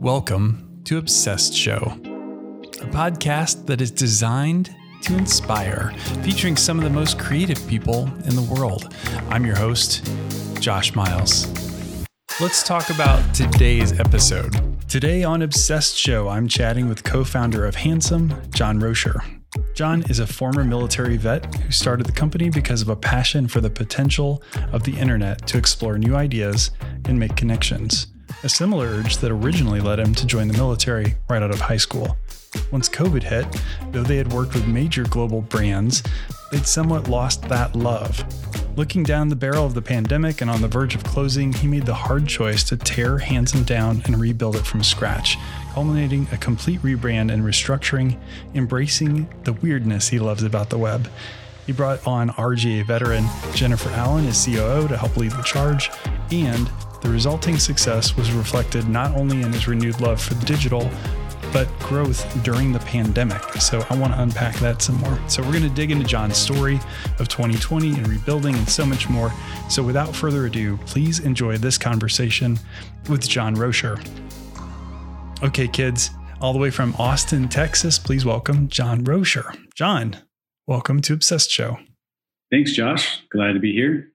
Welcome to Obsessed Show, a podcast that is designed to inspire, featuring some of the most creative people in the world. I'm your host, Josh Miles. Let's talk about today's episode. Today on Obsessed Show, I'm chatting with co founder of Handsome, John Rocher. John is a former military vet who started the company because of a passion for the potential of the internet to explore new ideas and make connections, a similar urge that originally led him to join the military right out of high school. Once COVID hit, though they had worked with major global brands, they'd somewhat lost that love. Looking down the barrel of the pandemic and on the verge of closing, he made the hard choice to tear Handsome down and rebuild it from scratch, culminating a complete rebrand and restructuring, embracing the weirdness he loves about the web. He brought on RGA veteran Jennifer Allen as COO to help lead the charge, and the resulting success was reflected not only in his renewed love for digital, but growth during the pandemic. So I want to unpack that some more. So we're going to dig into John's story of 2020 and rebuilding and so much more. So without further ado, please enjoy this conversation with John Rocher. Okay, kids, all the way from Austin, Texas, please welcome John Rocher. John, welcome to Obsessed Show. Thanks, Josh. Glad to be here.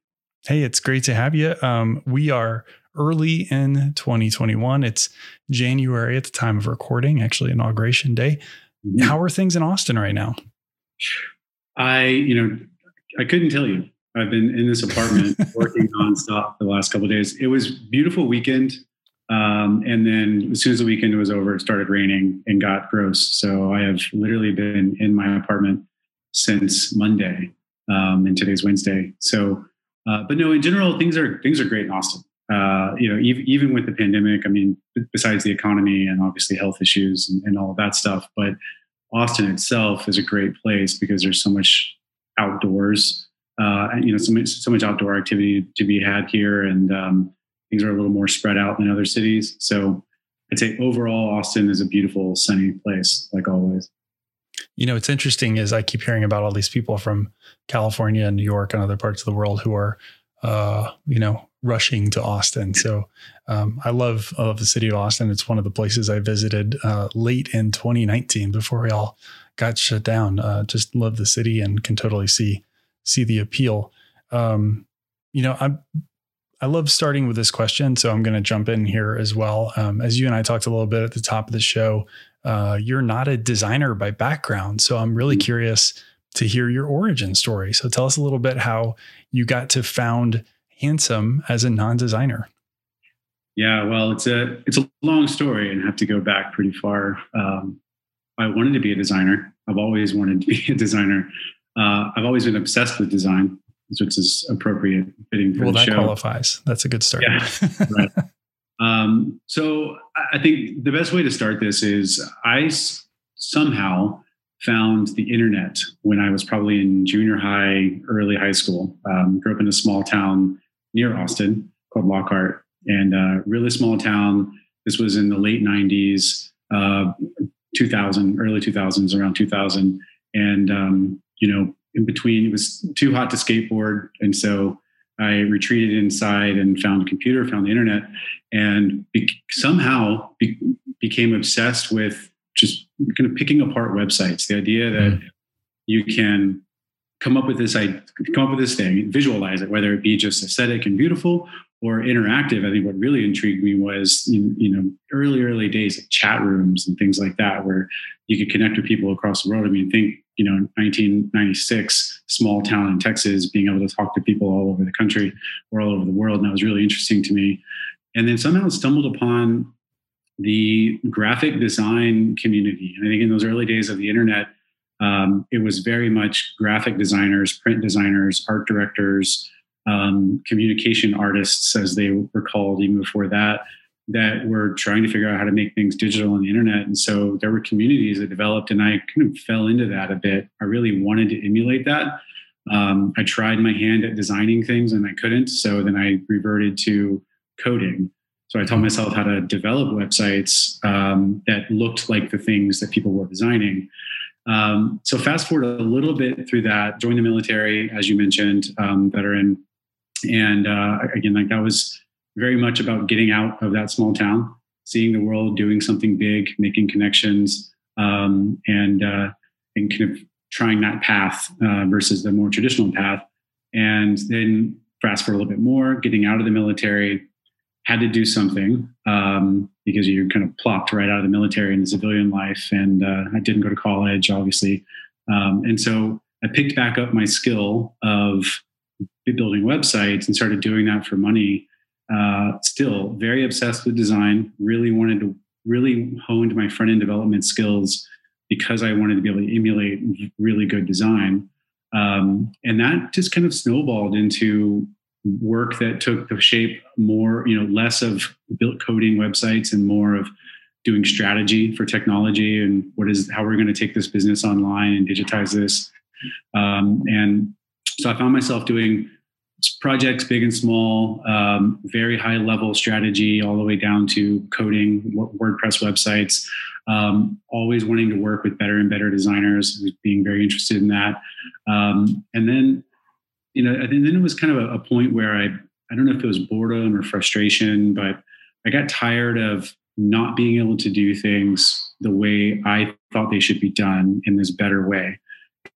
Hey, it's great to have you. Um, we are early in 2021. It's January at the time of recording, actually, inauguration day. Mm-hmm. How are things in Austin right now? I, you know, I couldn't tell you. I've been in this apartment working nonstop the last couple days. It was beautiful weekend. Um, and then as soon as the weekend was over, it started raining and got gross. So I have literally been in my apartment since Monday, um, and today's Wednesday. So, uh, but no, in general, things are things are great in Austin uh, you know, even, even with the pandemic, I mean, besides the economy and obviously health issues and, and, all of that stuff, but Austin itself is a great place because there's so much outdoors, uh, you know, so much, so much outdoor activity to be had here. And um, things are a little more spread out than other cities. So I'd say overall, Austin is a beautiful, sunny place, like always. You know, it's interesting is I keep hearing about all these people from California and New York and other parts of the world who are, uh, you know, rushing to Austin. So um, I love I love the city of Austin. It's one of the places I visited uh, late in 2019 before we all got shut down. Uh, just love the city and can totally see see the appeal. Um, you know, I I love starting with this question, so I'm going to jump in here as well. Um, as you and I talked a little bit at the top of the show, uh, you're not a designer by background, so I'm really mm-hmm. curious to hear your origin story. So tell us a little bit how you got to found handsome as a non-designer? Yeah, well, it's a it's a long story, and I have to go back pretty far. Um, I wanted to be a designer. I've always wanted to be a designer. Uh, I've always been obsessed with design, which is appropriate fitting for well, the show. Well, that qualifies. That's a good start. Yeah, right. Um, so I think the best way to start this is I s- somehow found the internet when I was probably in junior high, early high school. Um, grew up in a small town near Austin called Lockhart, and uh, really small town. This was in the late '90s, uh, 2000, early 2000s, around 2000, and um, you know, in between, it was too hot to skateboard, and so I retreated inside and found a computer, found the internet, and be- somehow be- became obsessed with just kind of picking apart websites. The idea that mm. you can come up with this I come up with this thing, visualize it, whether it be just aesthetic and beautiful or interactive. I think what really intrigued me was you, you know early early days of chat rooms and things like that, where you could connect with people across the world. I mean, think you know 1996, small town in Texas, being able to talk to people all over the country or all over the world, and that was really interesting to me. And then somehow stumbled upon the graphic design community. And I think in those early days of the internet, um, it was very much graphic designers, print designers, art directors, um, communication artists, as they were called even before that, that were trying to figure out how to make things digital on the internet. And so there were communities that developed, and I kind of fell into that a bit. I really wanted to emulate that. Um, I tried my hand at designing things and I couldn't. So then I reverted to coding. So I taught myself how to develop websites um, that looked like the things that people were designing. Um, so fast forward a little bit through that, join the military, as you mentioned, um, veteran, and uh, again, like that was very much about getting out of that small town seeing the world, doing something big, making connections, um, and uh, and kind of trying that path uh, versus the more traditional path. And then fast forward a little bit more, getting out of the military, had to do something um, because you're kind of plopped right out of the military into civilian life. And uh, I didn't go to college, obviously. Um, and so I picked back up my skill of building websites and started doing that for money. Uh, still very obsessed with design, really wanted to really honed my front end development skills because I wanted to be able to emulate really good design. Um, and that just kind of snowballed into work that took the shape more, you know, less of built coding websites and more of doing strategy for technology and what is how we're going to take this business online and digitize this. Um, and so I found myself doing projects, big and small, um, very high level strategy, all the way down to coding WordPress websites. Um, always wanting to work with better and better designers, being very interested in that. Um, and then you know, and then it was kind of a, a point where I, I don't know if it was boredom or frustration, but I got tired of not being able to do things the way I thought they should be done in this better way.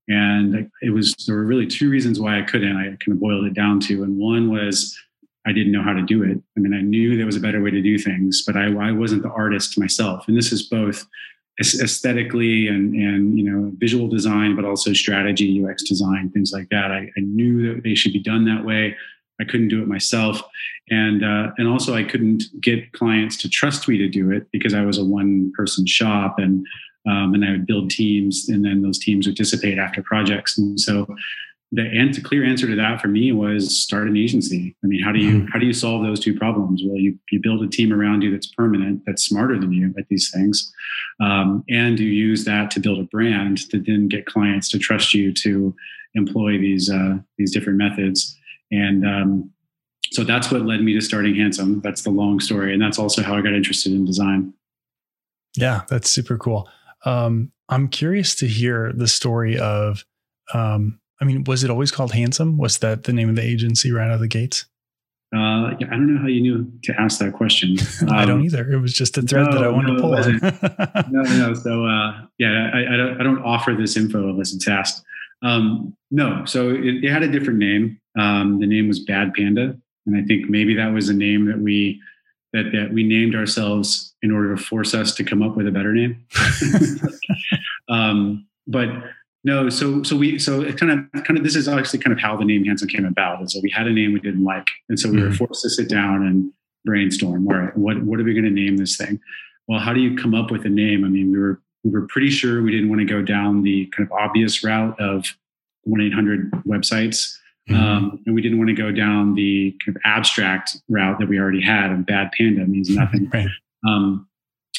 And it was, there were really two reasons why I couldn't. I kind of boiled it down to, and one was I didn't know how to do it. I mean, I knew there was a better way to do things, but I, I wasn't the artist myself. And this is both aesthetically and and you know visual design but also strategy ux design things like that. I, I knew that they should be done that way. I couldn't do it myself. And uh, and also i couldn't get clients to trust me to do it because i was a one person shop and um, and i would build teams and then those teams would dissipate after projects. And so the answer, clear answer to that for me was start an agency. I mean, how do you mm-hmm. how do you solve those two problems? Well, you you build a team around you that's permanent, that's smarter than you at these things, um, and you use that to build a brand to then get clients to trust you to employ these uh, these different methods. And um, so that's what led me to starting Handsome. That's the long story, and that's also how I got interested in design. Yeah, that's super cool. Um, I'm curious to hear the story of um, I mean, was it always called Handsome? Was that the name of the agency right out of the gates? Uh, yeah, I don't know how you knew to ask that question. Um, I don't um, either. It was just a thread no, that I wanted no, to pull no, no. So, uh, yeah, I, I, don't, I, don't, offer this info unless it's asked. Um, no, so it, it, had a different name. Um, the name was Bad Panda, and I think maybe that was a name that we that that we named ourselves in order to force us to come up with a better name. um, but no, so so we so it kind of kind of this is actually kind of how the name Handsome came about. And so we had a name we didn't like, and so we mm-hmm. were forced to sit down and brainstorm. All right, what what are we going to name this thing? Well, how do you come up with a name? I mean, we were we were pretty sure we didn't want to go down the kind of obvious route of one eight hundred websites, mm-hmm. um, and we didn't want to go down the kind of abstract route that we already had. And bad panda means nothing. right. um,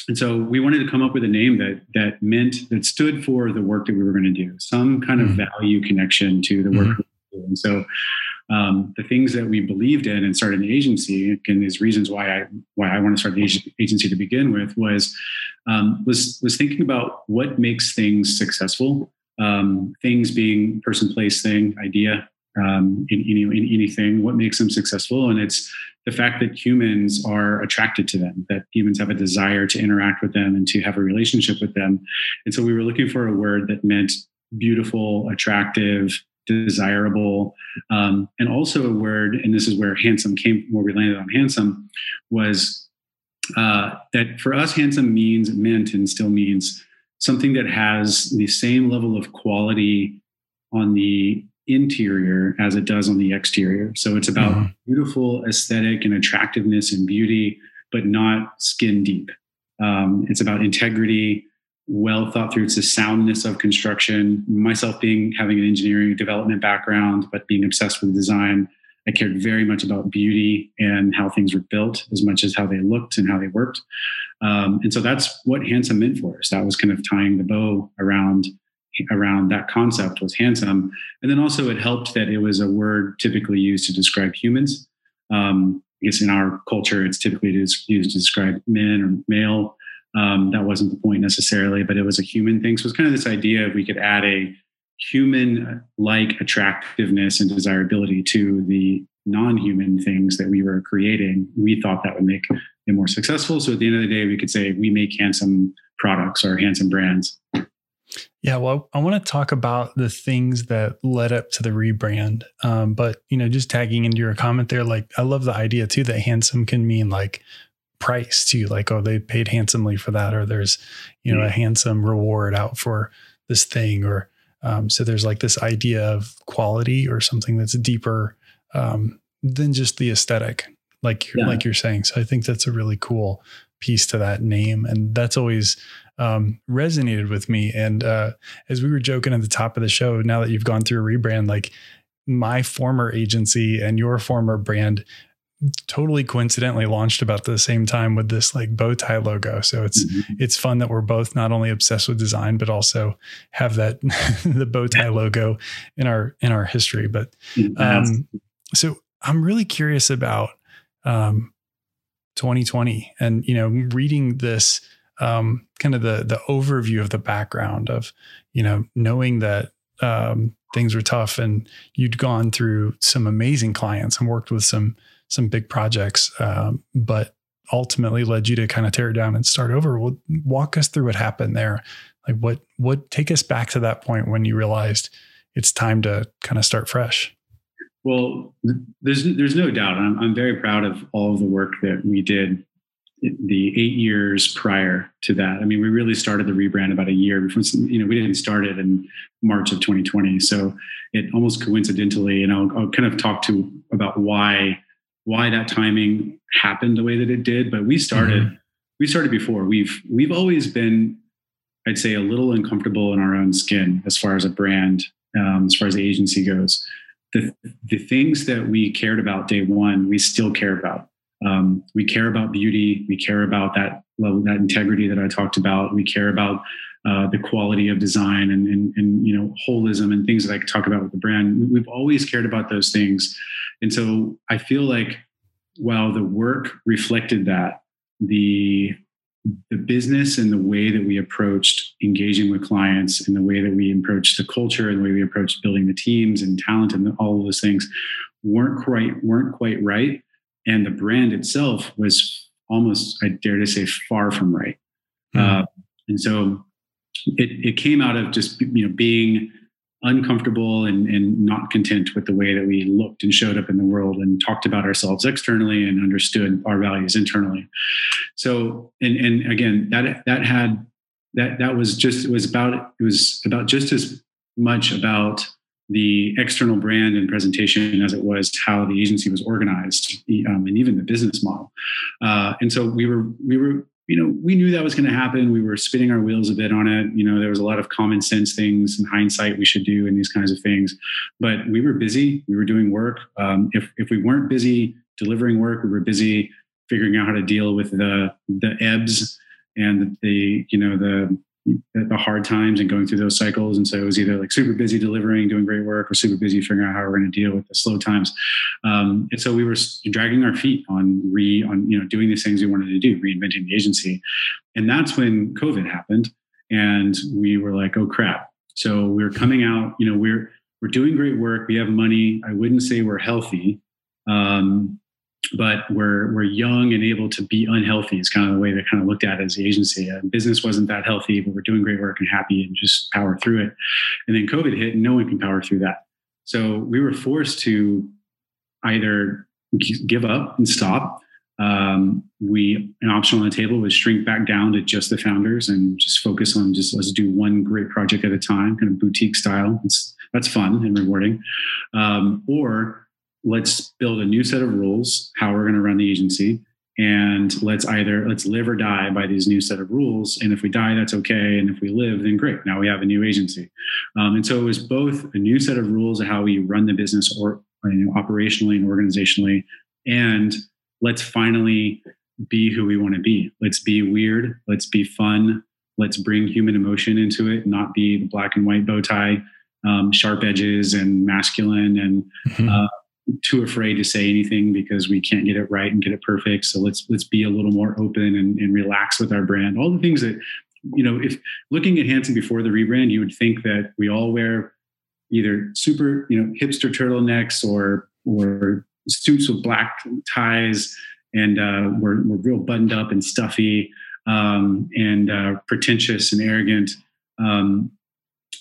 and so we wanted to come up with a name that that meant that stood for the work that we were going to do, some kind of mm-hmm. value connection to the work. Mm-hmm. And so um, the things that we believed in and started an agency, and these reasons why I why I want to start an agency to begin with was um, was was thinking about what makes things successful. Um, things being person, place, thing, idea, um, in, in, in, anything, what makes them successful. And it's the fact that humans are attracted to them, that humans have a desire to interact with them and to have a relationship with them. And so we were looking for a word that meant beautiful, attractive, desirable, um, and also a word, and this is where handsome came, where we landed on handsome, was uh, that for us, handsome means meant and still means something that has the same level of quality on the interior as it does on the exterior. So it's about mm-hmm. beautiful aesthetic and attractiveness and beauty, but not skin deep. Um, it's about integrity, well thought through. It's the soundness of construction. Myself being having an engineering development background, but being obsessed with design, I cared very much about beauty and how things were built as much as how they looked and how they worked. Um, and so that's what handsome meant for us. That was kind of tying the bow around around that concept was handsome. And then also it helped that it was a word typically used to describe humans. Um, I guess in our culture, it's typically used to describe men or male. Um, that wasn't the point necessarily, but it was a human thing. So it's kind of this idea of we could add a human like attractiveness and desirability to the non-human things that we were creating, we thought that would make it more successful. So at the end of the day, we could say we make handsome products or handsome brands. Yeah, well, I want to talk about the things that led up to the rebrand. Um, but you know, just tagging into your comment there, like I love the idea too that handsome can mean like price too. Like, oh, they paid handsomely for that, or there's you know a handsome reward out for this thing, or um, so there's like this idea of quality or something that's deeper um, than just the aesthetic, like you're, yeah. like you're saying. So I think that's a really cool piece to that name, and that's always um, resonated with me. And uh, as we were joking at the top of the show, now that you've gone through a rebrand, like my former agency and your former brand totally coincidentally launched about the same time with this like bow tie logo. So it's mm-hmm. it's fun that we're both not only obsessed with design but also have that the bow tie logo in our in our history. But um, so I'm really curious about um, 2020 and you know reading this um, kind of the the overview of the background of you know knowing that um, things were tough and you'd gone through some amazing clients and worked with some some big projects, um, but ultimately led you to kind of tear it down and start over. Well, walk us through what happened there. Like what what take us back to that point when you realized it's time to kind of start fresh. Well, there's there's no doubt. I'm I'm very proud of all of the work that we did the eight years prior to that. I mean, we really started the rebrand about a year before. You know, we didn't start it in March of 2020, so it almost coincidentally. And I'll, I'll kind of talk to about why why that timing happened the way that it did. But we started mm-hmm. we started before. We've we've always been, I'd say, a little uncomfortable in our own skin as far as a brand, um, as far as the agency goes. The the things that we cared about day one, we still care about. Um, we care about beauty. We care about that level, that integrity that I talked about. We care about uh, the quality of design and, and, and, you know holism and things that I talk about with the brand. We've always cared about those things, and so I feel like while the work reflected that, the the business and the way that we approached engaging with clients and the way that we approached the culture and the way we approached building the teams and talent and all of those things weren't quite weren't quite right and the brand itself was almost i dare to say far from right mm-hmm. uh, and so it, it came out of just you know being uncomfortable and, and not content with the way that we looked and showed up in the world and talked about ourselves externally and understood our values internally so and and again that that had that that was just it was about it was about just as much about the external brand and presentation as it was how the agency was organized um, and even the business model uh, and so we were we were you know, we knew that was going to happen. We were spinning our wheels a bit on it. You know, there was a lot of common sense things and hindsight we should do and these kinds of things. But we were busy. We were doing work. Um, if if we weren't busy delivering work, we were busy figuring out how to deal with the the ebbs and the you know the the hard times and going through those cycles. And so it was either like super busy delivering, doing great work, or super busy figuring out how we're going to deal with the slow times. Um, and so we were dragging our feet on re on you know doing these things we wanted to do, reinventing the agency. And that's when COVID happened, and we were like, oh crap. So we're coming out. You know, we're we're doing great work. We have money. I wouldn't say we're healthy. Um, but we're we're young and able to be unhealthy is kind of the way they kind of looked at it as the agency. Uh, business wasn't that healthy, but we're doing great work and happy and just power through it. And then COVID hit, and no one can power through that. So we were forced to either give up and stop. Um, we an option on the table was shrink back down to just the founders and just focus on just let's do one great project at a time, kind of boutique style. It's, that's fun and rewarding. Um, or let's build a new set of rules how we're going to run the agency and let's either let's live or die by these new set of rules and if we die that's okay and if we live then great now we have a new agency um, and so it was both a new set of rules of how we run the business or you know, operationally and organizationally and let's finally be who we want to be let's be weird let's be fun let's bring human emotion into it not be the black and white bow tie um, sharp edges and masculine and mm-hmm. uh, too afraid to say anything because we can't get it right and get it perfect. So let's let's be a little more open and, and relax with our brand. All the things that you know, if looking at Handsome before the rebrand, you would think that we all wear either super, you know, hipster turtlenecks or or suits with black ties, and uh, we're we're real buttoned up and stuffy, um, and uh, pretentious and arrogant. Um,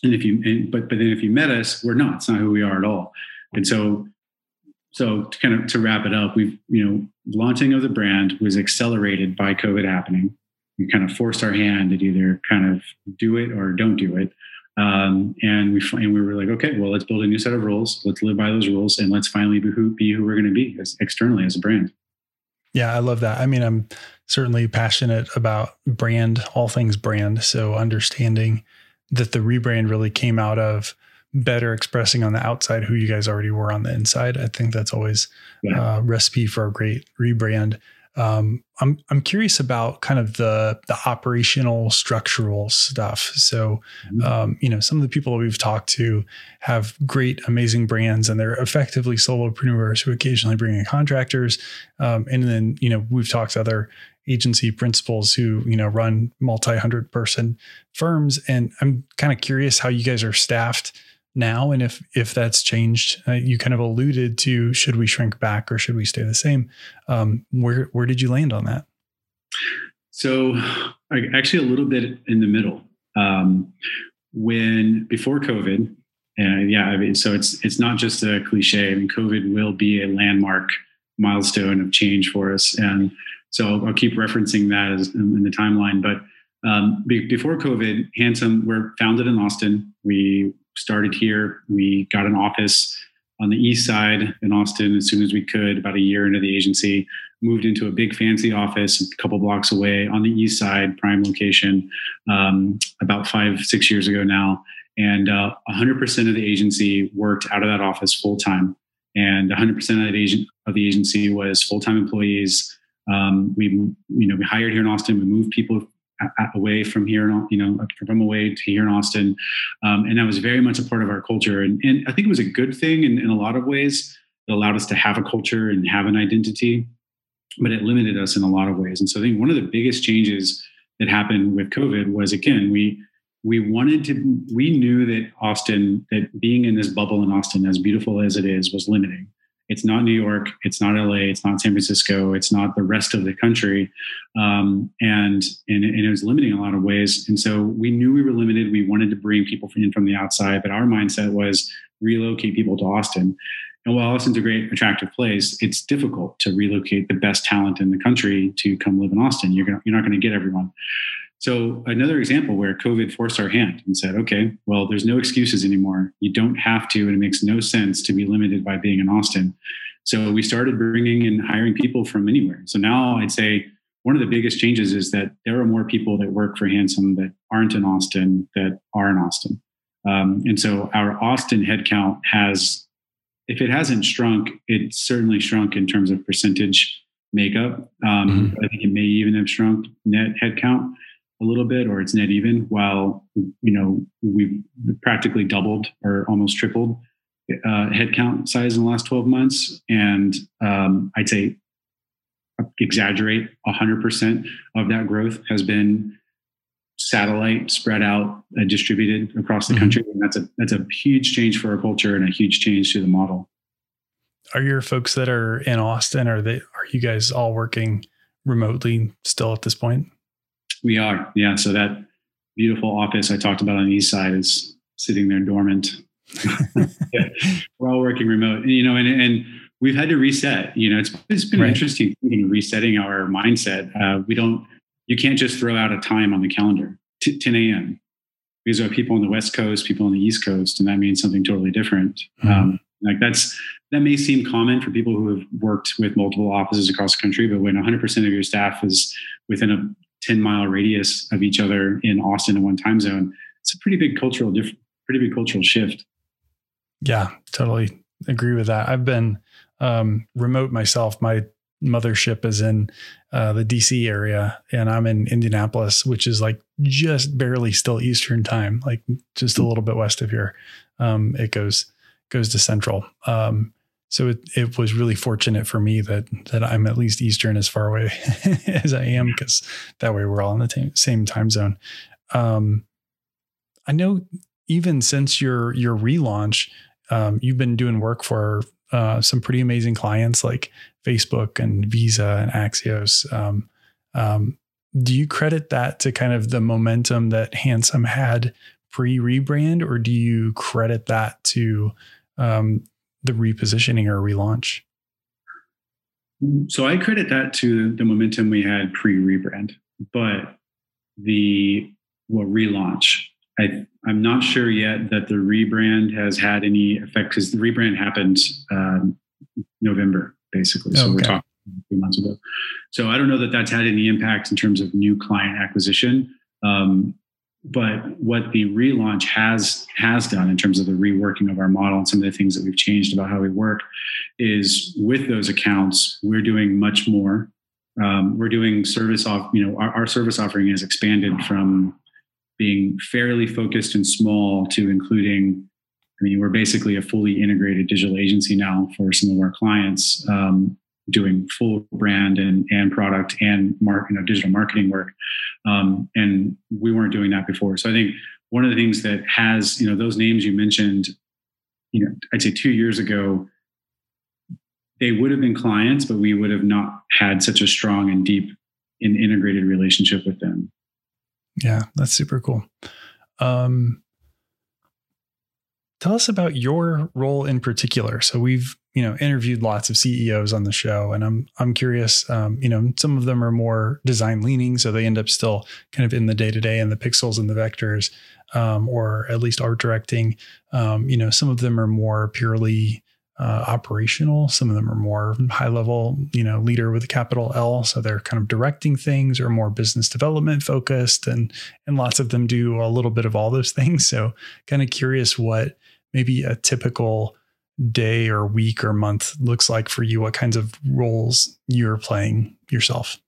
and if you, and, but but then if you met us, we're not. It's not who we are at all. And so, so to kind of to wrap it up, we've you know launching of the brand was accelerated by COVID happening. We kind of forced our hand to either kind of do it or don't do it. Um, and we and we were like, okay, well, let's build a new set of rules. Let's live by those rules, and let's finally be who, be who we're going to be as externally as a brand. Yeah, I love that. I mean, I'm certainly passionate about brand, all things brand. So understanding that the rebrand really came out of better expressing on the outside who you guys already were on the inside. I think that's always yeah. a recipe for a great rebrand. Um, I'm I'm curious about kind of the the operational structural stuff. So, mm-hmm. um, you know, some of the people that we've talked to have great, amazing brands, and they're effectively solopreneurs who occasionally bring in contractors. Um, and then, you know, we've talked to other agency principals who you know run multi hundred person firms, and I'm kind of curious how you guys are staffed now and if if that's changed uh, you kind of alluded to should we shrink back or should we stay the same? Um, where where did you land on that? So actually a little bit in the middle. Um, when before covid and yeah I mean, so it's it's not just a cliche. I mean covid will be a landmark milestone of change for us. And so i'll, I'll keep referencing that as in, the timeline. But um, be, before covid handsome we're founded in austin. We started here. We got an office on the east side in Austin as soon as we could, about a year into the agency. Moved into a big fancy office a couple blocks away on the east side, prime location, um, about five, six years ago now. And uh, 100% of the agency worked out of that office full time. And 100% of the, agent, of the agency was full time employees. Um, we, you know, we hired here in Austin. We moved people away from here, you know, from away to here in Austin. Um, and that was very much a part of our culture. And, and I think it was a good thing in, in, a lot of ways. It allowed us to have a culture and have an identity, but it limited us in a lot of ways. And so I think one of the biggest changes that happened with COVID was again, we we wanted to we knew that Austin, that being in this bubble in Austin, as beautiful as it is, was limiting. It's not New York. It's not LA. It's not San Francisco. It's not the rest of the country. Um, and, and, and it was limiting in a lot of ways. And so we knew we were limited. We wanted to bring people in from the outside, but our mindset was relocate people to Austin. And while Austin's a great, attractive place, it's difficult to relocate the best talent in the country to come live in Austin. You're, gonna, you're not going to get everyone. So another example where COVID forced our hand and said, okay, well, there's no excuses anymore. You don't have to, and it makes no sense to be limited by being in Austin. So we started bringing and hiring people from anywhere. So now I'd say one of the biggest changes is that there are more people that work for Handsome that aren't in Austin that are in Austin. Um, and so our Austin headcount has, if it hasn't shrunk, it certainly shrunk in terms of percentage makeup. Um, mm-hmm. I think it may even have shrunk net headcount a little bit or it's net even while you know we've practically doubled or almost tripled uh, headcount size in the last 12 months. And um, i'd say exaggerate 100% of that growth has been satellite spread out uh, distributed across the mm-hmm. country. And that's a that's a huge change for our culture and a huge change to the model. Are your folks that are in austin are they are you guys all working remotely still at this point we are, yeah. So that beautiful office I talked about on the east side is sitting there dormant. we're all working remote, and, you know, and and we've had to reset. You know, it's it's been right. interesting resetting our mindset. Uh, we don't, you can't just throw out a time on the calendar, t- 10 a.m. Because there are people on the West Coast, people on the East Coast, and that means something totally different. Mm-hmm. Um, like that's that may seem common for people who have worked with multiple offices across the country, but when 100% of your staff is within a 10 mile radius of each other in Austin in one time zone, it's a pretty big cultural diff- pretty big cultural shift. Yeah, totally agree with that. I've been um, remote myself. My mothership is in uh, the DC area, and I'm in Indianapolis, which is like just barely still Eastern time, like just a little bit west of here. Um, it goes goes to Central. Um, so it, it was really fortunate for me that that I'm at least Eastern as far away as I am, because that way we're all in the t- same time zone. Um, I know even since your your relaunch, um, you've been doing work for uh, some pretty amazing clients like Facebook and Visa and Axios. Um, um, do you credit that to kind of the momentum that Handsome had pre rebrand, or do you credit that to um, the repositioning or relaunch? So I credit that to the momentum we had pre rebrand, but the well relaunch. I I'm not sure yet that the rebrand has had any effect because the rebrand happened um, November basically. So okay. we're talking a few months ago. So I don't know that that's had any impact in terms of new client acquisition. Um, but what the relaunch has has done in terms of the reworking of our model and some of the things that we've changed about how we work is with those accounts we're doing much more. Um, we're doing service off you know our, our service offering has expanded from being fairly focused and small to including i mean we're basically a fully integrated digital agency now for some of our clients. Um, doing full brand and, and product and mark, you know, digital marketing work. Um, and we weren't doing that before. So I think one of the things that has, you know, those names you mentioned, you know, I'd say two years ago, they would have been clients, but we would have not had such a strong and deep and integrated relationship with them. Yeah, that's super cool. Um, tell us about your role in particular. So we've you know interviewed lots of CEOs on the show, and I'm I'm curious. Um, you know, some of them are more design leaning, so they end up still kind of in the day to day and the pixels and the vectors, um, or at least art directing. Um, you know, some of them are more purely uh, operational. Some of them are more high level, you know, leader with a capital L. So they're kind of directing things or more business development focused, and and lots of them do a little bit of all those things. So kind of curious what maybe a typical day or week or month looks like for you, what kinds of roles you're playing yourself.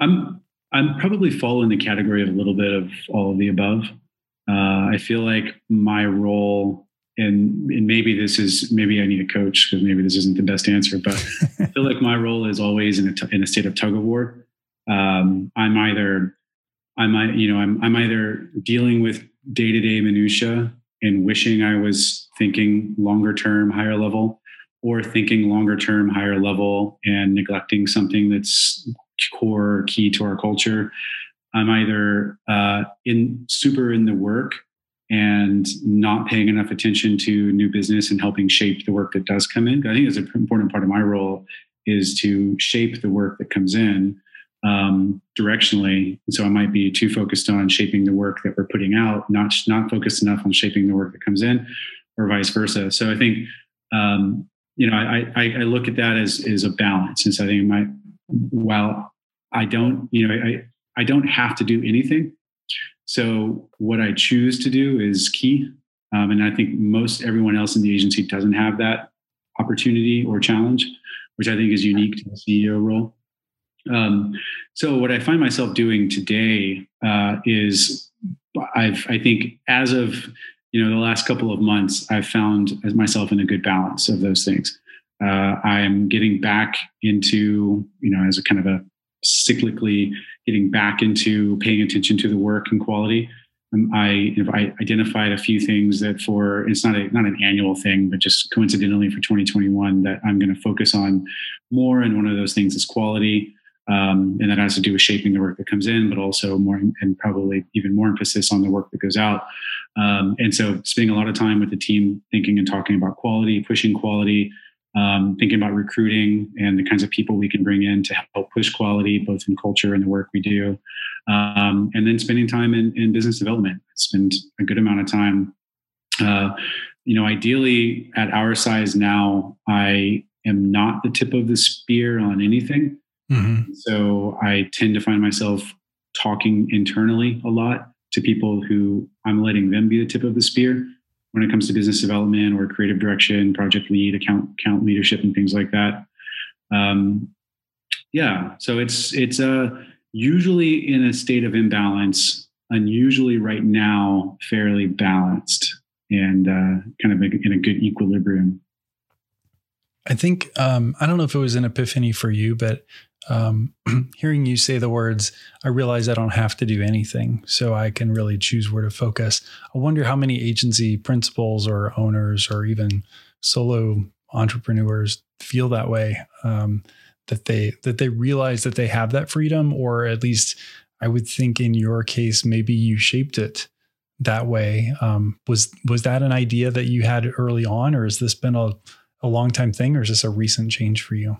I'm I'm probably fall in the category of a little bit of all of the above. Uh, I feel like my role, and, and maybe this is maybe I need a coach because maybe this isn't the best answer, but I feel like my role is always in a t- in a state of tug of war. Um, I'm either I'm you know I'm I'm either dealing with day to day minutia and wishing I was thinking longer term, higher level, or thinking longer term, higher level, and neglecting something that's core key to our culture. I'm either uh, in super in the work and not paying enough attention to new business and helping shape the work that does come in. I think it's an important part of my role is to shape the work that comes in um, directionally. so I might be too focused on shaping the work that we're putting out, not not focused enough on shaping the work that comes in, or vice versa. So I think um, you know I, I, I look at that as as a balance. And so I think my while I don't you know I I don't have to do anything. So what I choose to do is key. Um, and I think most everyone else in the agency doesn't have that opportunity or challenge, which I think is unique to the CEO role. Um, so what I find myself doing today uh, is I've I think as of you know the last couple of months I've found myself in a good balance of those things. Uh, I'm getting back into you know as a kind of a cyclically getting back into paying attention to the work and quality. Um, I, I identified a few things that for it's not a not an annual thing, but just coincidentally for 2021 that I'm going to focus on more. And one of those things is quality. Um, and that has to do with shaping the work that comes in, but also more and probably even more emphasis on the work that goes out. Um, and so, spending a lot of time with the team, thinking and talking about quality, pushing quality, um, thinking about recruiting and the kinds of people we can bring in to help push quality, both in culture and the work we do, um, and then spending time in, in business development. Spend a good amount of time. Uh, you know, ideally, at our size now, I am not the tip of the spear on anything. Mm-hmm. So I tend to find myself talking internally a lot to people who I'm letting them be the tip of the spear when it comes to business development or creative direction, project lead, account account leadership, and things like that. Um, yeah, so it's it's uh, usually in a state of imbalance, unusually right now fairly balanced and uh, kind of in a good equilibrium. I think um, I don't know if it was an epiphany for you, but um, hearing you say the words, I realize I don't have to do anything, so I can really choose where to focus. I wonder how many agency principals or owners or even solo entrepreneurs feel that way. Um, that they that they realize that they have that freedom, or at least I would think in your case, maybe you shaped it that way. Um, was was that an idea that you had early on, or has this been a a long time thing, or is this a recent change for you?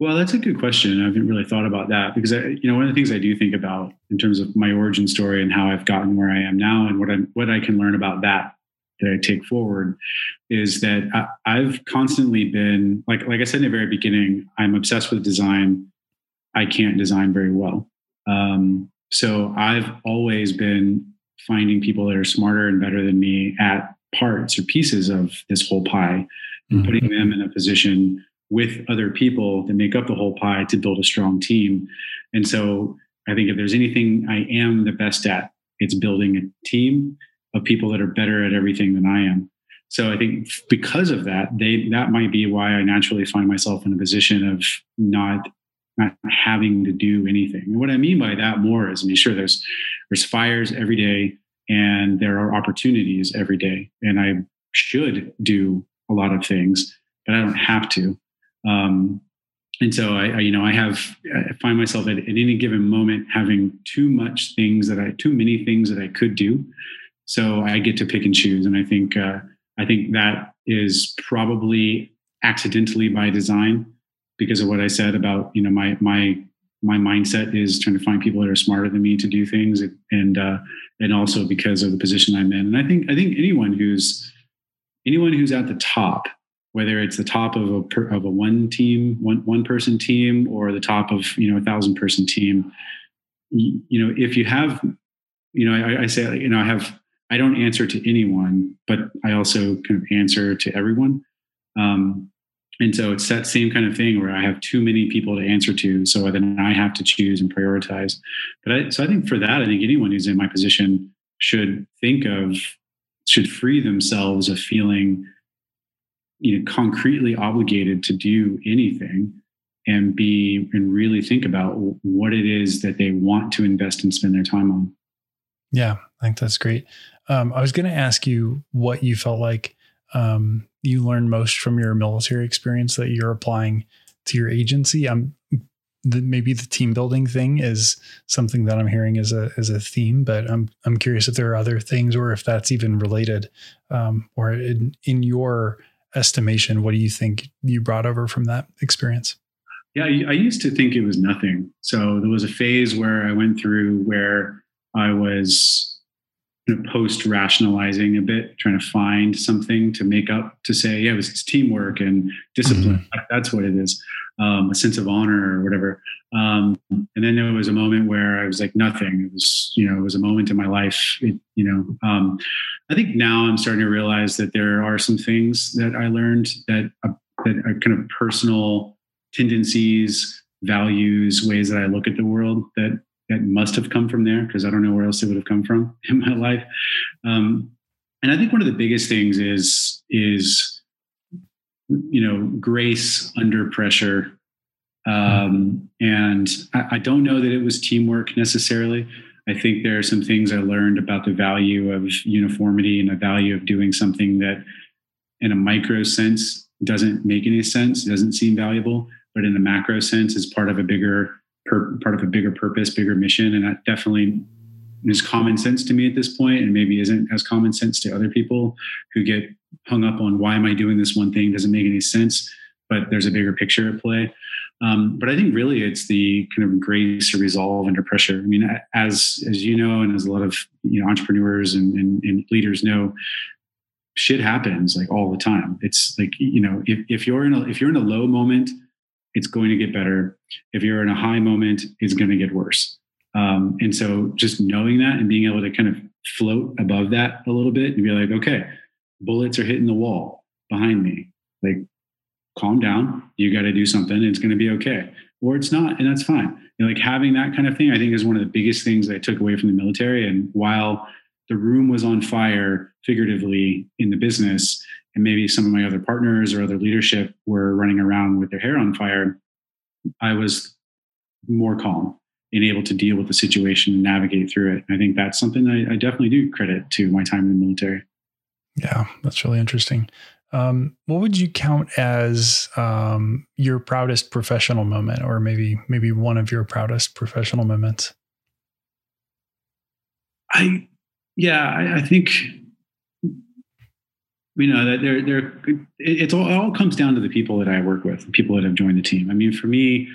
Well, that's a good question. I haven't really thought about that because I, you know, one of the things I do think about in terms of my origin story and how I've gotten where I am now, and what I what I can learn about that that I take forward, is that I, I've constantly been like like I said in the very beginning, I'm obsessed with design. I can't design very well, um, so I've always been finding people that are smarter and better than me at parts or pieces of this whole pie and mm-hmm. putting them in a position with other people that make up the whole pie to build a strong team. And so I think if there's anything I am the best at, it's building a team of people that are better at everything than I am. So I think because of that, they that might be why I naturally find myself in a position of not not having to do anything. And what I mean by that more is, I mean, sure, there's there's fires every day, and there are opportunities every day, and I should do a lot of things, but I don't have to. Um, and so I, I, you know, I have I find myself at, at any given moment having too much things that I too many things that I could do. So I get to pick and choose, and I think uh, I think that is probably accidentally by design because of what I said about you know my my my mindset is trying to find people that are smarter than me to do things, and uh, and also because of the position I'm in. And I think I think anyone who's anyone who's at the top whether it's the top of a of a one team one one person team or the top of you know a thousand person team you, you know if you have you know I, I, say you know i have i don't answer to anyone but i also kind of answer to everyone. Um, and so it's that same kind of thing where i have too many people to answer to so then i have to choose and prioritize. But I, so i think for that i think anyone who's in my position should think of should free themselves of feeling you know concretely obligated to do anything and be and really think about what it is that they want to invest and spend their time on. Yeah i think that's great. Um, i was going to ask you what you felt like um, you learned most from your military experience that you're applying to your agency. I'm the, maybe the team building thing is something that I'm hearing as a as a theme, but I'm I'm curious if there are other things or if that's even related, um, or in, in your estimation, what do you think you brought over from that experience? Yeah, I used to think it was nothing. So there was a phase where I went through where I was post rationalizing a bit, trying to find something to make up to say, yeah, it was teamwork and discipline. Mm-hmm. That's what it is, um, a sense of honor or whatever. Um, and then there was a moment where I was like, nothing. It was, you know, it was a moment in my life. It, you know, um, I think now I'm starting to realize that there are some things that I learned that uh, that are kind of personal tendencies, values, ways that I look at the world that that must have come from there because I don't know where else it would have come from in my life. Um, and I think one of the biggest things is is you know grace under pressure. Um, and I, I don't know that it was teamwork necessarily. I think there are some things I learned about the value of uniformity and the value of doing something that, in a micro sense, doesn't make any sense, doesn't seem valuable, but in a macro sense, is part of a bigger part of a bigger purpose, bigger mission, and that definitely is common sense to me at this point, and maybe isn't as common sense to other people who get hung up on why am I doing this one thing doesn't make any sense, but there's a bigger picture at play. Um, but I think really it's the kind of grace or resolve under pressure. I mean, as as you know, and as a lot of you know entrepreneurs and, and, and leaders know, shit happens like all the time. It's like you know, if, if you're in a if you're in a low moment it's going to get better. If you're in a high moment, it's going to get worse. Um, and so just knowing that and being able to kind of float above that a little bit and be like, okay, bullets are hitting the wall behind me. Like, calm down. You got to do something. it's going to be okay. Or it's not, and that's fine. Like having that kind of thing, I think is one of the biggest things I took away from the military. And while the room was on fire figuratively in the business, and maybe some of my other partners or other leadership were running around with their hair on fire, I was more calm and able to deal with the situation and navigate through it. I think that's something I, I definitely do credit to my time in the military. Yeah, that's really interesting. Um, what would you count as um, your proudest professional moment, or maybe maybe one of your proudest professional moments? I yeah, I, I think you know that they're they're it's all it all comes down to the people that I work with, people that have joined the team. I mean, for me,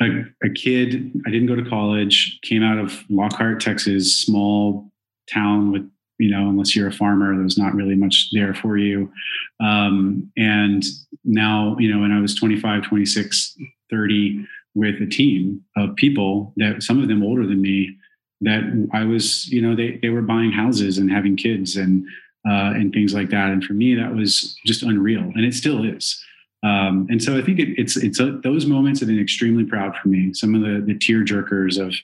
a, a kid, I didn't go to college, came out of Lockhart, Texas, small town with you know, unless you're a farmer, there's not really much there for you. Um, and now, you know, when I was 25, 26, 30, with a team of people that some of them older than me, that I was, you know, they, they were buying houses and having kids and, uh, and things like that. And for me, that was just unreal. And it still is. Um, and so I think it, it's, it's a, those moments have been extremely proud for me. Some of the, the tear jerkers of,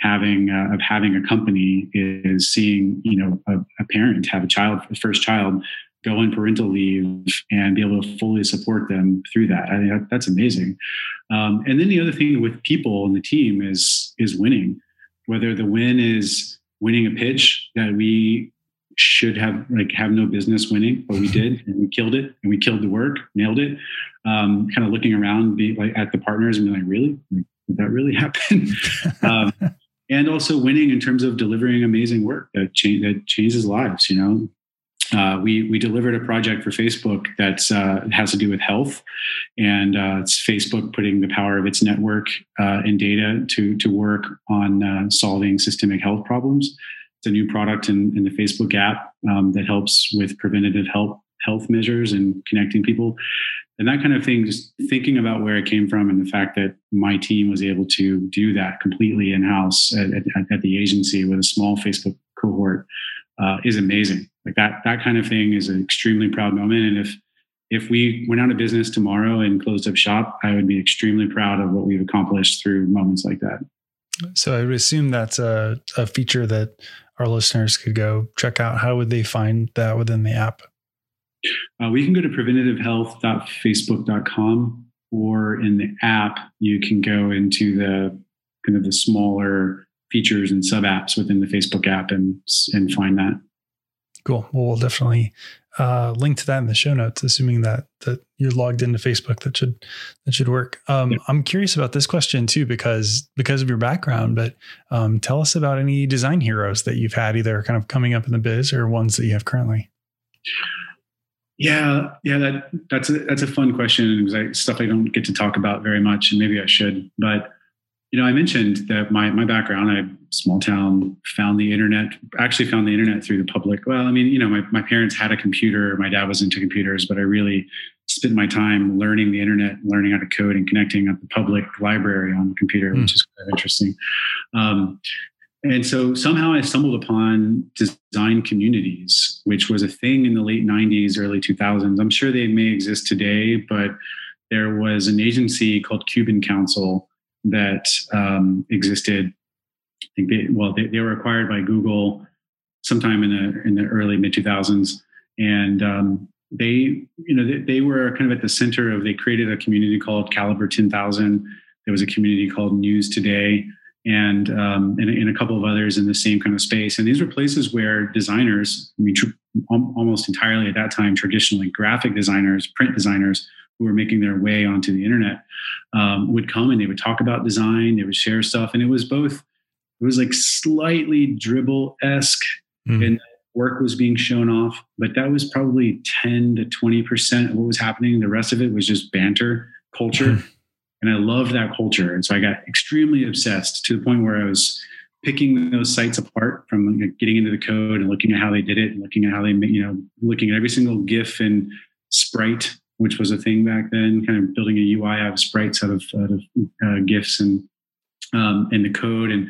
having uh, of having a company is seeing you know a, a parent have a child a first child go on parental leave and be able to fully support them through that. I think that's amazing. Um, and then the other thing with people and the team is is winning, whether the win is winning a pitch that we should have like have no business winning, but we did and we killed it and we killed the work, nailed it. Um, kind of looking around, be like at the partners and be like, really, like, did that really happen? um, and also winning in terms of delivering amazing work that, cha- that changes lives. You know, uh, we we delivered a project for Facebook that uh, has to do with health, and uh, it's Facebook putting the power of its network uh, and data to to work on uh, solving systemic health problems. It's a new product in, in the Facebook app um, that helps with preventative health health measures and connecting people. And that kind of thing just thinking about where it came from and the fact that my team was able to do that completely in house at, at, at, the agency with a small facebook cohort uh, is amazing. Like that that kind of thing is an extremely proud moment. And if if we went out of business tomorrow and closed up shop i would be extremely proud of what we've accomplished through moments like that. So i would assume that's a, a feature that our listeners could go check out how would they find that within the app uh, we can go to preventativehealth.facebook.com or in the app, you can go into the kind of the smaller features and sub apps within the Facebook app and, and find that. Cool. Well, we'll definitely uh, link to that in the show notes, assuming that that you're logged into Facebook. That should that should work. Um, yeah. I'm curious about this question too, because because of your background. But um, tell us about any design heroes that you've had, either kind of coming up in the biz or ones that you have currently. Yeah, yeah, that that's a that's a fun question because stuff I don't get to talk about very much, and maybe I should. But you know, I mentioned that my my background, I small town, found the internet. Actually, found the internet through the public. Well, I mean, you know, my my parents had a computer. My dad was into computers, but I really spent my time learning the internet, learning how to code, and connecting at the public library on the computer, mm. which is kind of interesting. Um, and so somehow I stumbled upon design communities, which was a thing in the late 90s, early 2000s. I'm sure they may exist today, but there was an agency called Cuban Council that um, existed. I think they, well, they, they, were acquired by Google sometime in the in the early mid 2000s, and um, they, you know, they, they were kind of at the center of. They created a community called Kaliber 10,000. There was a community called News Today and, um, and, and a couple of others in the same kind of space. And these were places where designers, I mean, tr- almost entirely at that time, traditionally graphic designers, print designers who were making their way onto the internet, um, would come and they would talk about design. They would share stuff, and it was both. It was like slightly Dribbble esque, mm. and work was being shown off, but that was probably ten to twenty percent of what was happening. The rest of it was just banter culture. Mm and I loved that culture. And so I got extremely obsessed to the point where I was picking those sites apart from getting into the code and looking at how they did it and looking at how they, you know, looking at every single GIF and sprite, which was a thing back then, kind of building a UI out of sprites out of, out of uh, GIFs and um, the code. And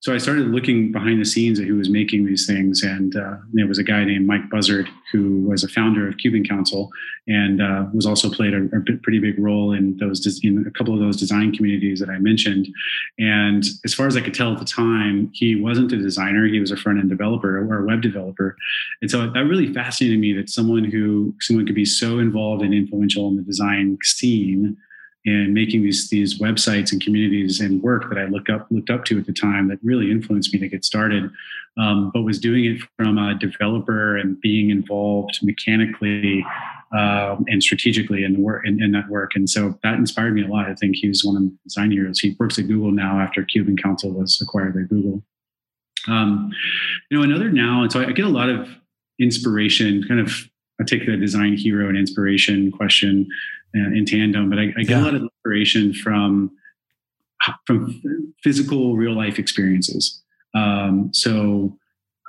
so I started looking behind the scenes at who was making these things. And uh, there was a guy named Mike Buzzard, who was a founder of Cuban Council and uh, was also played a, a, pretty big role in those in a couple of those design communities that I mentioned. And as far as I could tell at the time, he wasn't a designer; he was a front end developer or a web developer. And so that really fascinated me that someone who someone could be so involved and influential in the design scene and making these these websites and communities and work that I looked up looked up to at the time that really influenced me to get started. Um, but was doing it from a developer and being involved mechanically um, and strategically in the work in, in, that work. And so that inspired me a lot. I think he was one of the design heroes. He works at Google now after Cuban Council was acquired by Google. Um, you know, another now, and so I get a lot of inspiration. Kind of, I take the design hero and inspiration question uh, in tandem, but I, I get yeah. a lot of inspiration from from physical real life experiences. Um, so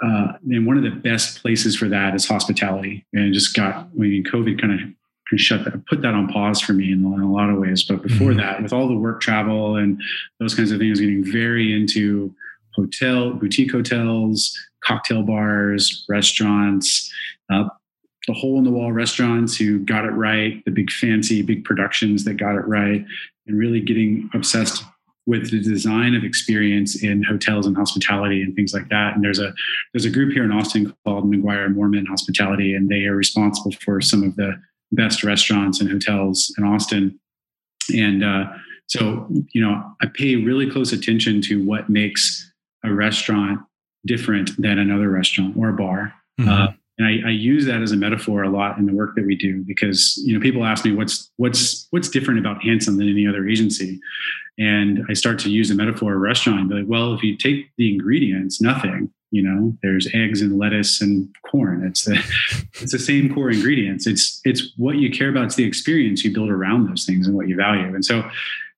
uh, and one of the best places for that is hospitality. And just got when COVID kind of shut that, put that on pause for me in, in a lot of ways. But before mm-hmm. that, with all the work travel and those kinds of things, getting very into hotel, boutique hotels, cocktail bars, restaurants, uh, the hole in the wall restaurants who got it right, the big fancy, big productions that got it right, and really getting obsessed with the design of experience in hotels and hospitality and things like that. And there's a there's a group here in Austin called McGuire Moorman Hospitality, and they are responsible for some of the best restaurants and hotels in Austin. And uh, so, you know, I pay really close attention to what makes a restaurant different than another restaurant or a bar. Mm-hmm. Uh, and I, I, use that as a metaphor a lot in the work that we do because you know people ask me what's what's what's different about Handsome than any other agency, and I start to use a metaphor of a restaurant be like, well, if you take the ingredients, nothing, you know, there's eggs and lettuce and corn. It's the it's the same core ingredients. It's it's what you care about. It's the experience you build around those things and what you value. And so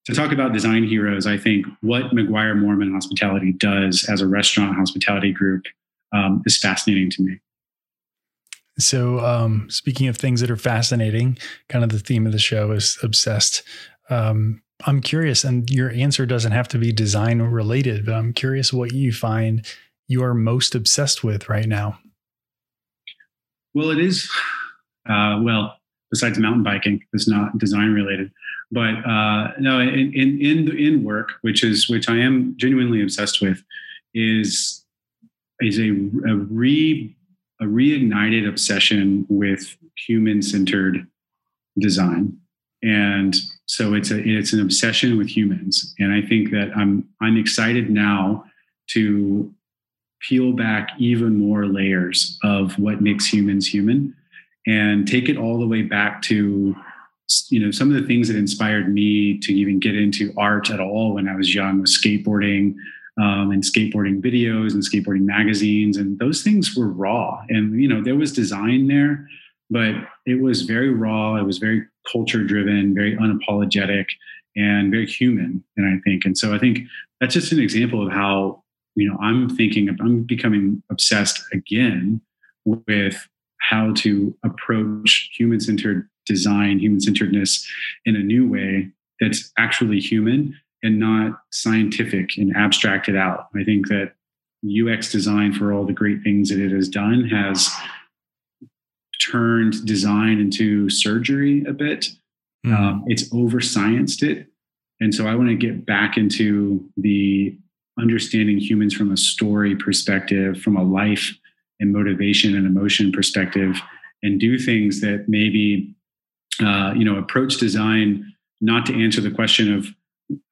to talk about design heroes, I think what McGuire-Moorman Hospitality does as a restaurant hospitality group um, is fascinating to me. So, um, speaking of things that are fascinating, kind of the theme of the show is obsessed. Um, I'm curious, and your answer doesn't have to be design related, but I'm curious what you find you are most obsessed with right now. Well, it is, uh, well, besides mountain biking, it's not design related. But uh, no, in, in in work, which is which I am genuinely obsessed with, is is a, a re a reignited obsession with human centered design. And so it's a it's an obsession with humans. And I think that I'm I'm excited now to peel back even more layers of what makes humans human and take it all the way back to you know some of the things that inspired me to even get into art at all when I was young was skateboarding, um, and skateboarding videos and skateboarding magazines and those things were raw. And you know there was design there but it was very raw. It was very culture driven very unapologetic and very human and i think and so i think that's just an example of how you know i'm thinking of, i'm becoming obsessed again with how to approach human centered design human centeredness in a new way that's actually human and not scientific and abstracted out. I think that UX design, for all the great things that it has done, has turned design into surgery a bit. Mm. Um, it's over scienced it. And so I want to get back into the understanding humans from a story perspective, from a life and motivation and emotion perspective, and do things that maybe, uh, you know, approach design not to answer the question of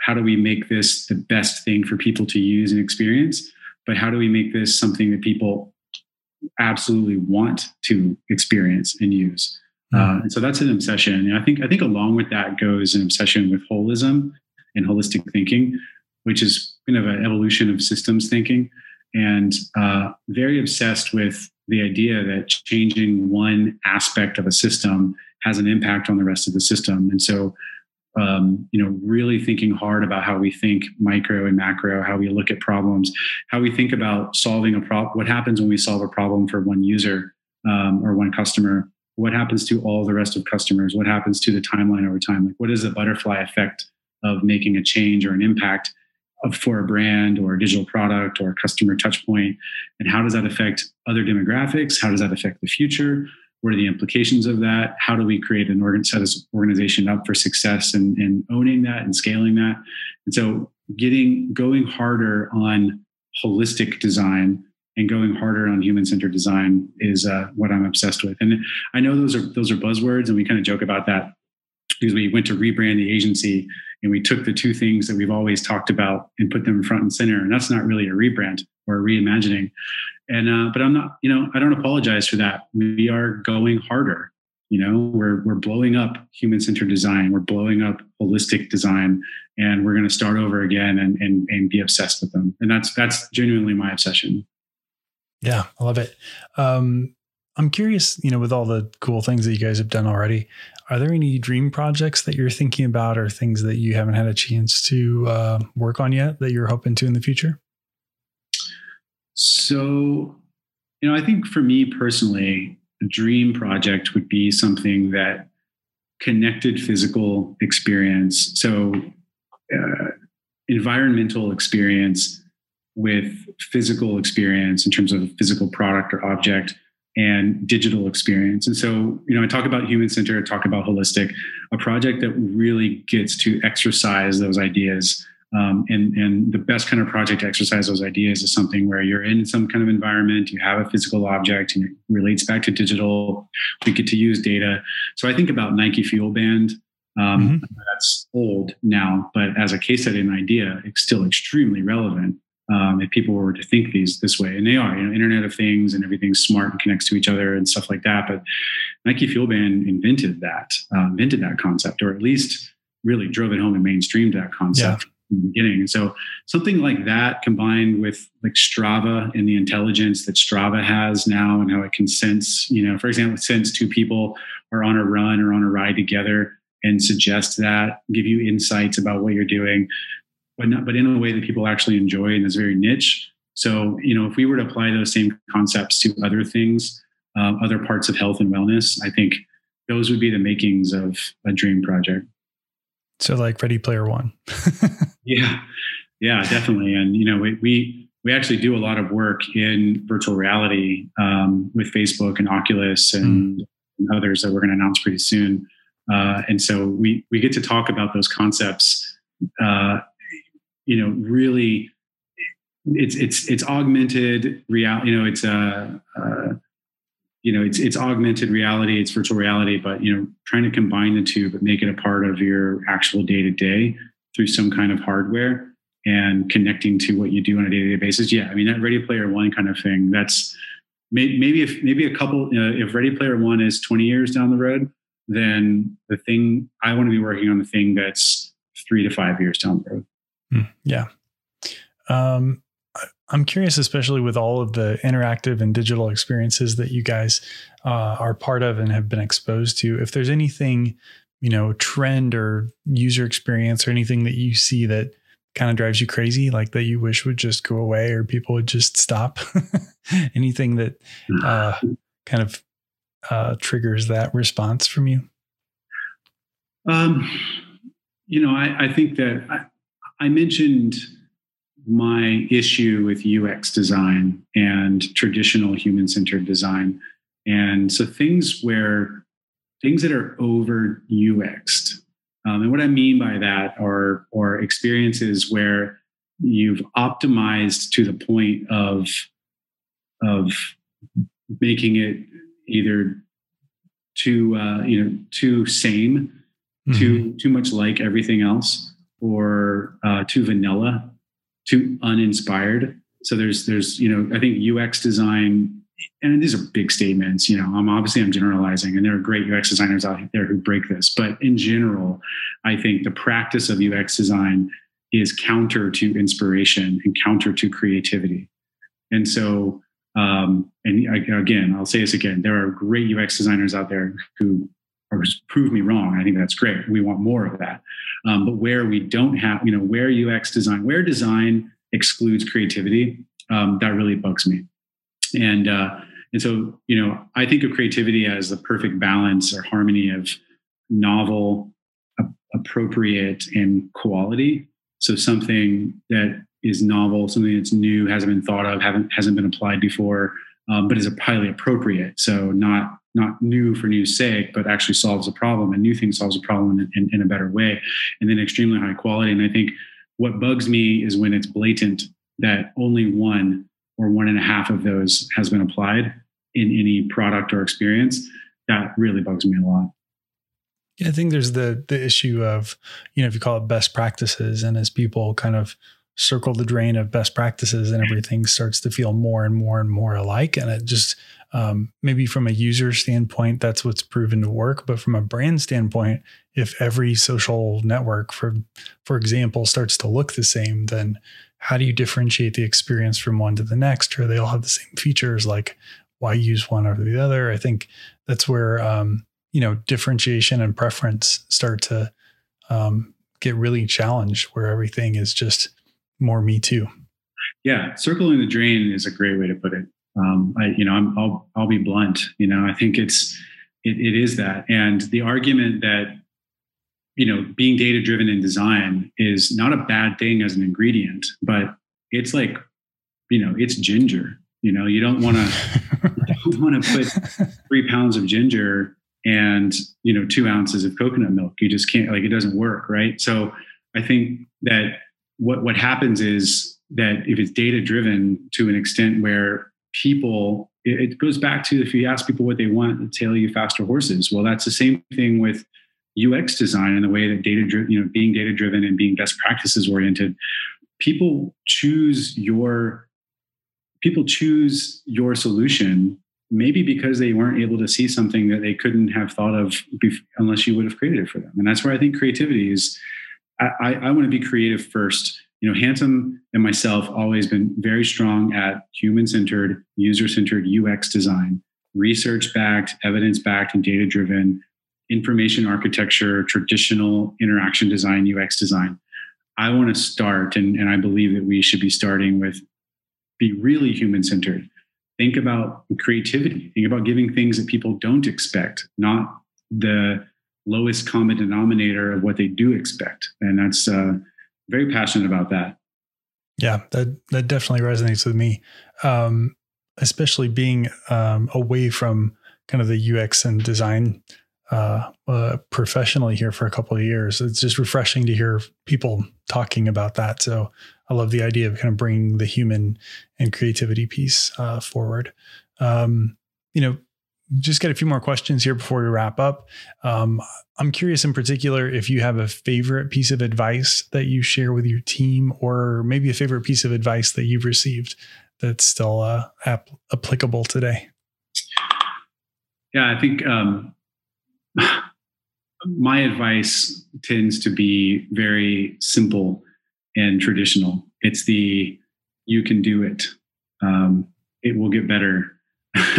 how do we make this the best thing for people to use and experience? But how do we make this something that people absolutely want to experience and use? Mm-hmm. uh, and so that's an obsession. And i think i think along with that goes an obsession with holism and holistic thinking which is kind of an evolution of systems thinking. And uh, very obsessed with the idea that changing one aspect of a system has an impact on the rest of the system. And so um, you know, really thinking hard about how we think micro and macro, how we look at problems, how we think about solving a problem. What happens when we solve a problem for one user um, or one customer? What happens to all the rest of customers? What happens to the timeline over time? Like, what is the butterfly effect of making a change or an impact for a brand or a digital product or a customer touch point? And how does that affect other demographics? How does that affect the future? What are the implications of that how do we create an organ set this organization up for success and, and owning that and scaling that and so getting going harder on holistic design and going harder on human-centered design is uh, what i'm obsessed with and i know those are those are buzzwords and we kind of joke about that because we went to rebrand the agency and we took the two things that we've always talked about and put them front and center. And that's not really a rebrand or a reimagining. And uh, but I'm not, you know, I don't apologize for that. We are going harder. You know, we're we're blowing up human-centered design. We're blowing up holistic design, and we're going to start over again and, and and be obsessed with them. And that's that's genuinely my obsession. Yeah, I love it. Um, I'm curious, you know, with all the cool things that you guys have done already, are there any dream projects that you're thinking about or things that you haven't had a chance to uh, work on yet that you're hoping to in the future? So, you know, I think for me personally, a dream project would be something that connected physical experience. So, uh, environmental experience with physical experience in terms of physical product or object and digital experience. And so, you know, I talk about human centered, talk about holistic, a project that really gets to exercise those ideas. Um, and, and the best kind of project to exercise those ideas is something where you're in some kind of environment, you have a physical object, and it relates back to digital. We get to use data. So I think about Nike Fuel Band. Um, mm-hmm. That's old now, but as a case study and idea, it's still extremely relevant um, if people were to think these this way, and they are, you know, Internet of Things and everything's smart and connects to each other and stuff like that. But Nike Fuel Band invented that, uh, invented that concept, or at least really drove it home and mainstreamed that concept. Yeah. The beginning. And so something like that combined with like Strava and the intelligence that Strava has now and how it can sense, you know, for example, sense two people are on a run or on a ride together and suggest that, give you insights about what you're doing but not, but in a way that people actually enjoy and is very niche. So, you know, if we were to apply those same concepts to other things, uh, other parts of health and wellness, I think those would be the makings of a dream project. So, like Ready Player One. yeah, yeah, definitely. And you know, we we we actually do a lot of work in virtual reality um, with Facebook and Oculus and, mm. and others that we're going to announce pretty soon. Uh, and so we we get to talk about those concepts uh, you know really it's it's it's augmented reality you know it's a uh, uh, you know it's it's augmented reality it's virtual reality but you know trying to combine the two but make it a part of your actual day to day through some kind of hardware and connecting to what you do on a day to day basis yeah i mean that ready player one kind of thing that's maybe if maybe a couple uh, if ready player one is 20 years down the road then the thing i want to be working on the thing that's three to five years down the road Hmm, yeah. Um, I'm curious, especially with all of the interactive and digital experiences that you guys uh, are part of and have been exposed to, if there's anything, you know, trend or user experience or anything that you see that kind of drives you crazy, like that you wish would just go away or people would just stop, anything that uh, kind of uh, triggers that response from you? Um, you know, I, I think that I, I mentioned my issue with UX design and traditional human centered design. And so things where things that are over UXed. Um, and what I mean by that are, are experiences where you've optimized to the point of, of making it either too, uh, you know, too same, mm-hmm. too, too much like everything else or uh, too vanilla, too uninspired. So there's there's you know I think UX design, and these are big statements. You know, I'm obviously I'm generalizing, and there are great UX designers out there who break this. But in general, I think the practice of UX design is counter to inspiration and counter to creativity. And so, um, and again, I'll say this again: there are great UX designers out there who or prove me wrong. I think that's great. We want more of that. Um, but where we don't have, you know, where UX design, where design excludes creativity, um, that really bugs me. And uh, and so, you know, I think of creativity as the perfect balance or harmony of novel, appropriate, and quality. So something that is novel, something that's new, hasn't been thought of, haven't hasn't been applied before, um, but is highly appropriate. So not not new for new's sake, but actually solves a problem. A new thing solves a problem in, in, in, a better way, and then extremely high quality. And I think what bugs me is when it's blatant that only one or one and a half of those has been applied in any product or experience. That really bugs me a lot. Yeah, I think there's the the issue of, you know, if you call it best practices and as people kind of circle the drain of best practices and everything starts to feel more and more and more alike. And it just um, maybe from a user standpoint that's what's proven to work. But from a brand standpoint if every social network for for example starts to look the same then how do you differentiate the experience from one to the next? Or they all have the same features like why use one over the other? I think that's where um, you know differentiation and preference start to um, get really challenged where everything is just more me too yeah circling the drain is a great way to put it um, I, you know, I'm, I'll, I'll be blunt. You know, I think it's, it, it is that, and the argument that, you know, being data driven in design is not a bad thing as an ingredient, but it's like, you know, it's ginger. You know, you don't want to, don't want to put three pounds of ginger and you know two ounces of coconut milk. You just can't like it doesn't work, right? So I think that what what happens is that if it's data driven to an extent where people, it, goes back to if you ask people what they want, they tell you faster horses. Well, that's the same thing with UX design and the way that data you know, being data driven and being best practices oriented. People choose your people choose your solution maybe because they weren't able to see something that they couldn't have thought of unless you would have created it for them. And that's where I think creativity is. I, I, want to be creative first you know, Handsome and myself always been very strong at human-centered, user-centered UX design, research-backed, evidence-backed, and data-driven information architecture, traditional interaction design, UX design. I want to start, and, and I believe that we should be starting with be really human-centered. Think about creativity. Think about giving things that people don't expect, not the lowest common denominator of what they do expect. And that's uh, very passionate about that. Yeah, that that definitely resonates with me, um, especially being um, away from kind of the UX and design uh, uh, professionally here for a couple of years. It's just refreshing to hear people talking about that. So I love the idea of kind of bringing the human and creativity piece uh, forward. Um, you know, just get a few more questions here before we wrap up. Um, I'm curious in particular if you have a favorite piece of advice that you share with your team, or maybe a favorite piece of advice that you've received that's still uh, ap- applicable today. Yeah, I think um, my advice tends to be very simple and traditional. It's the you can do it. Um, it will get better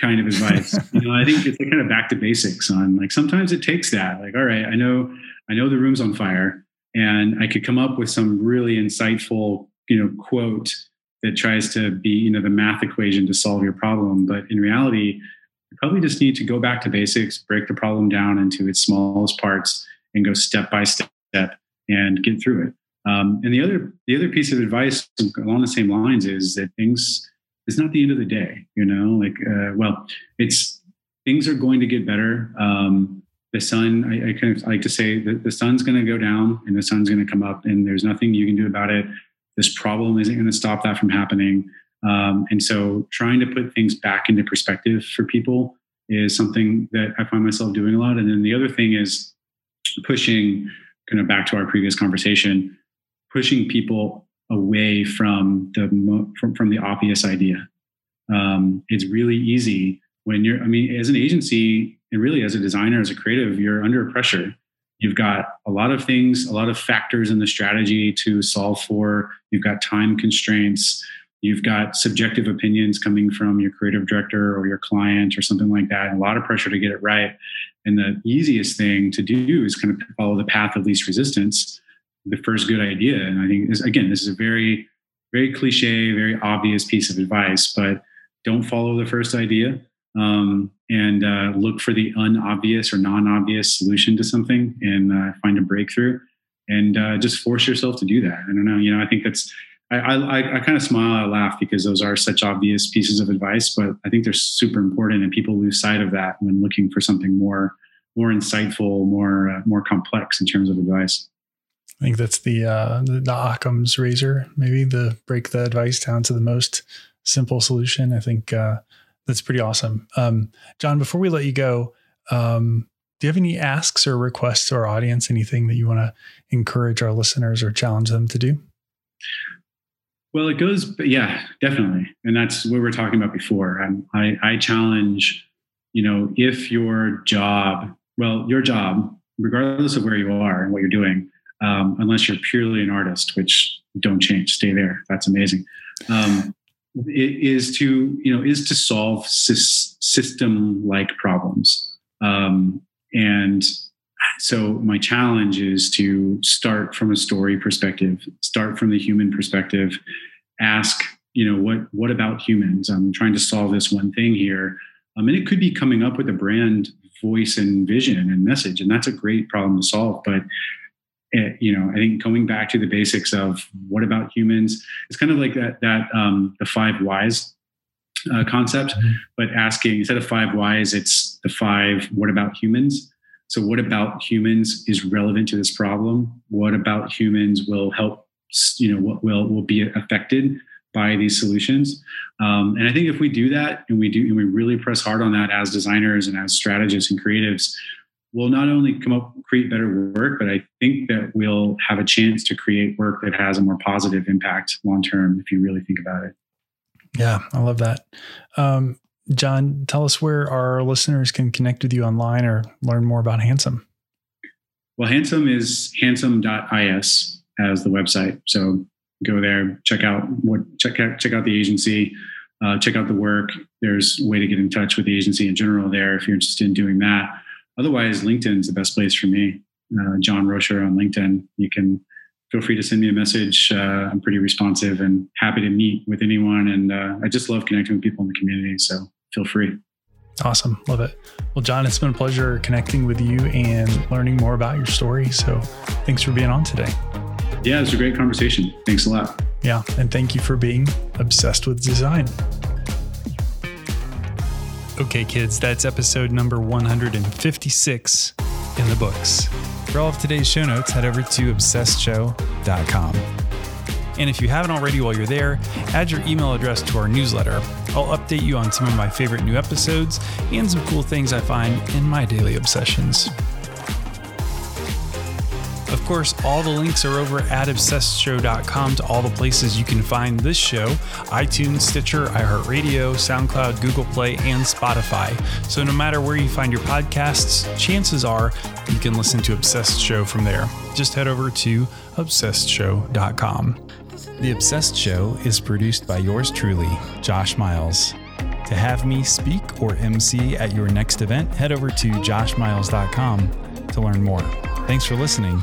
kind of advice. you know, I think it's kind of back to basics on like sometimes it takes that. Like, all right, I know I know the room's on fire, and I could come up with some really insightful, you know, quote that tries to be, you know, the math equation to solve your problem. But in reality, you probably just need to go back to basics, break the problem down into its smallest parts, and go step by step and get through it. Um, and the other the other piece of advice along the same lines is that things it's not the end of the day you know like uh, well it's things are going to get better. Um, the sun I, I, kind of like to say that the sun's going to go down and the sun's going to come up and there's nothing you can do about it. This problem isn't going to stop that from happening. Um, and so trying to put things back into perspective for people is something that i find myself doing a lot. And then the other thing is pushing kind of back to our previous conversation pushing people away from the from, from the obvious idea. Um, it's really easy when you're. I mean, as an agency and really as a designer, as a creative, you're under pressure. You've got a lot of things, a lot of factors in the strategy to solve for. You've got time constraints. You've got subjective opinions coming from your creative director or your client or something like that. A lot of pressure to get it right. And the easiest thing to do is kind of follow the path of least resistance the first good idea. And I think this, again, this is a very, very cliche, very obvious piece of advice, but don't follow the first idea um, and uh, look for the unobvious or non-obvious solution to something and uh, find a breakthrough and uh, just force yourself to do that. I don't know. You know, I think that's, I, I, I kind of smile, I laugh because those are such obvious pieces of advice, but I think they're super important and people lose sight of that when looking for something more, more insightful, more, uh, more complex in terms of advice. I think that's the uh, the, Occam's razor, maybe the break the advice down to the most simple solution. I think uh, that's pretty awesome. Um, John, before we let you go, um, do you have any asks or requests to our audience? Anything that you want to encourage our listeners or challenge them to do? Well, it goes, yeah, definitely, and that's what we were talking about before. I, I challenge, you know, if your job, well, your job, regardless of where you are and what you're doing, um, unless you're purely an artist, which don't change, stay there. That's amazing. Um, is to you know is to solve system like problems um, and so my challenge is to start from a story perspective start from the human perspective ask you know what what about humans i'm trying to solve this one thing here um, and it could be coming up with a brand voice and vision and message and that's a great problem to solve but it, you know i think going back to the basics of what about humans it's kind of like that that um, the five whys uh, concept, mm-hmm. but asking instead of five whys, it's the five what about humans? So, what about humans is relevant to this problem? What about humans will help, you know, what will, will be affected by these solutions? Um, and I think if we do that and we do, and we really press hard on that as designers and as strategists and creatives, we'll not only come up, create better work, but I think that we'll have a chance to create work that has a more positive impact long term if you really think about it. Yeah, I love that. Um, John, tell us where our listeners can connect with you online or learn more about Handsome. Well, Handsome is handsome.is as the website. So go there, check out what check out check out the agency, uh, check out the work. There's a way to get in touch with the agency in general there if you're interested in doing that. Otherwise, LinkedIn's the best place for me. Uh, John Rocher on LinkedIn. You can feel free to send me a message. Uh, I'm pretty responsive and happy to meet with anyone. And uh, I just love connecting with people in the community. So feel free. Awesome. Love it. Well, John, it's been a pleasure connecting with you and learning more about your story. So thanks for being on today. Yeah, it was a great conversation. Thanks a lot. Yeah. And thank you for being obsessed with design. Okay, kids, that's episode number 156 in the books. For all of today's show notes, head over to obsessedshow.com. And if you haven't already while you're there, add your email address to our newsletter. I'll update you on some of my favorite new episodes and some cool things I find in my daily obsessions. Of course, all the links are over at obsessedshow.com to all the places you can find this show iTunes, Stitcher, iHeartRadio, SoundCloud, Google Play, and Spotify. So no matter where you find your podcasts, chances are you can listen to Obsessed Show from there. Just head over to obsessedshow.com. The Obsessed Show is produced by yours truly, Josh Miles. To have me speak or MC at your next event, head over to joshmiles.com to learn more. Thanks for listening